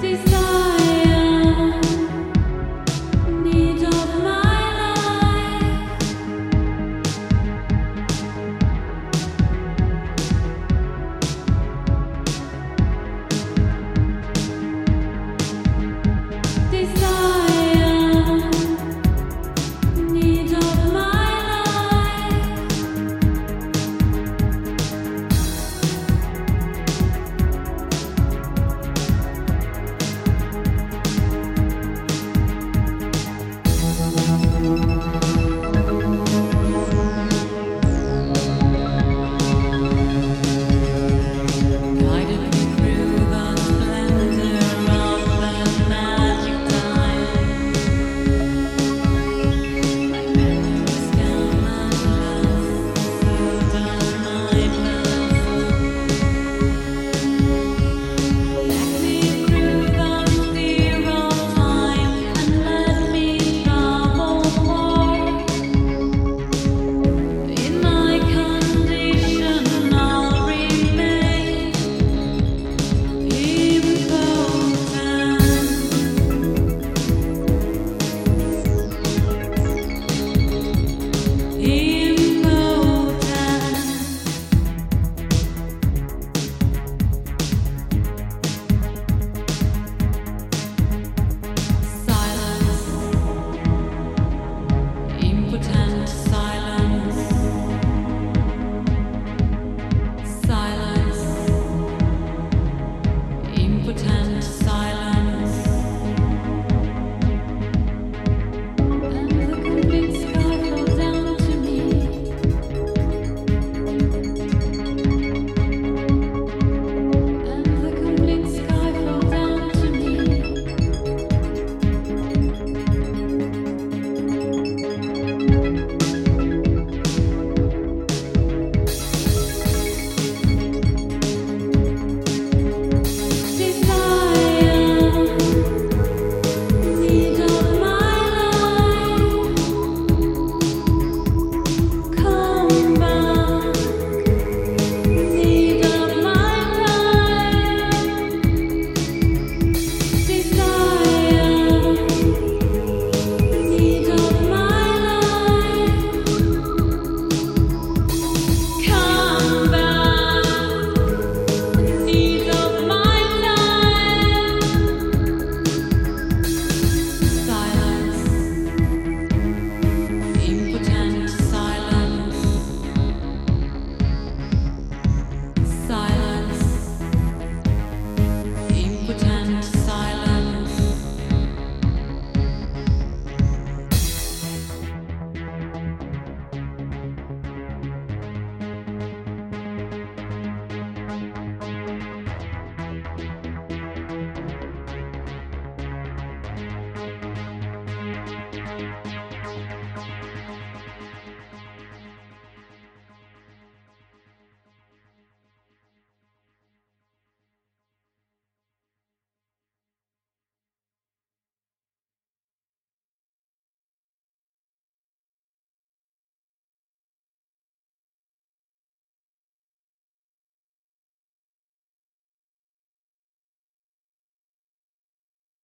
desire.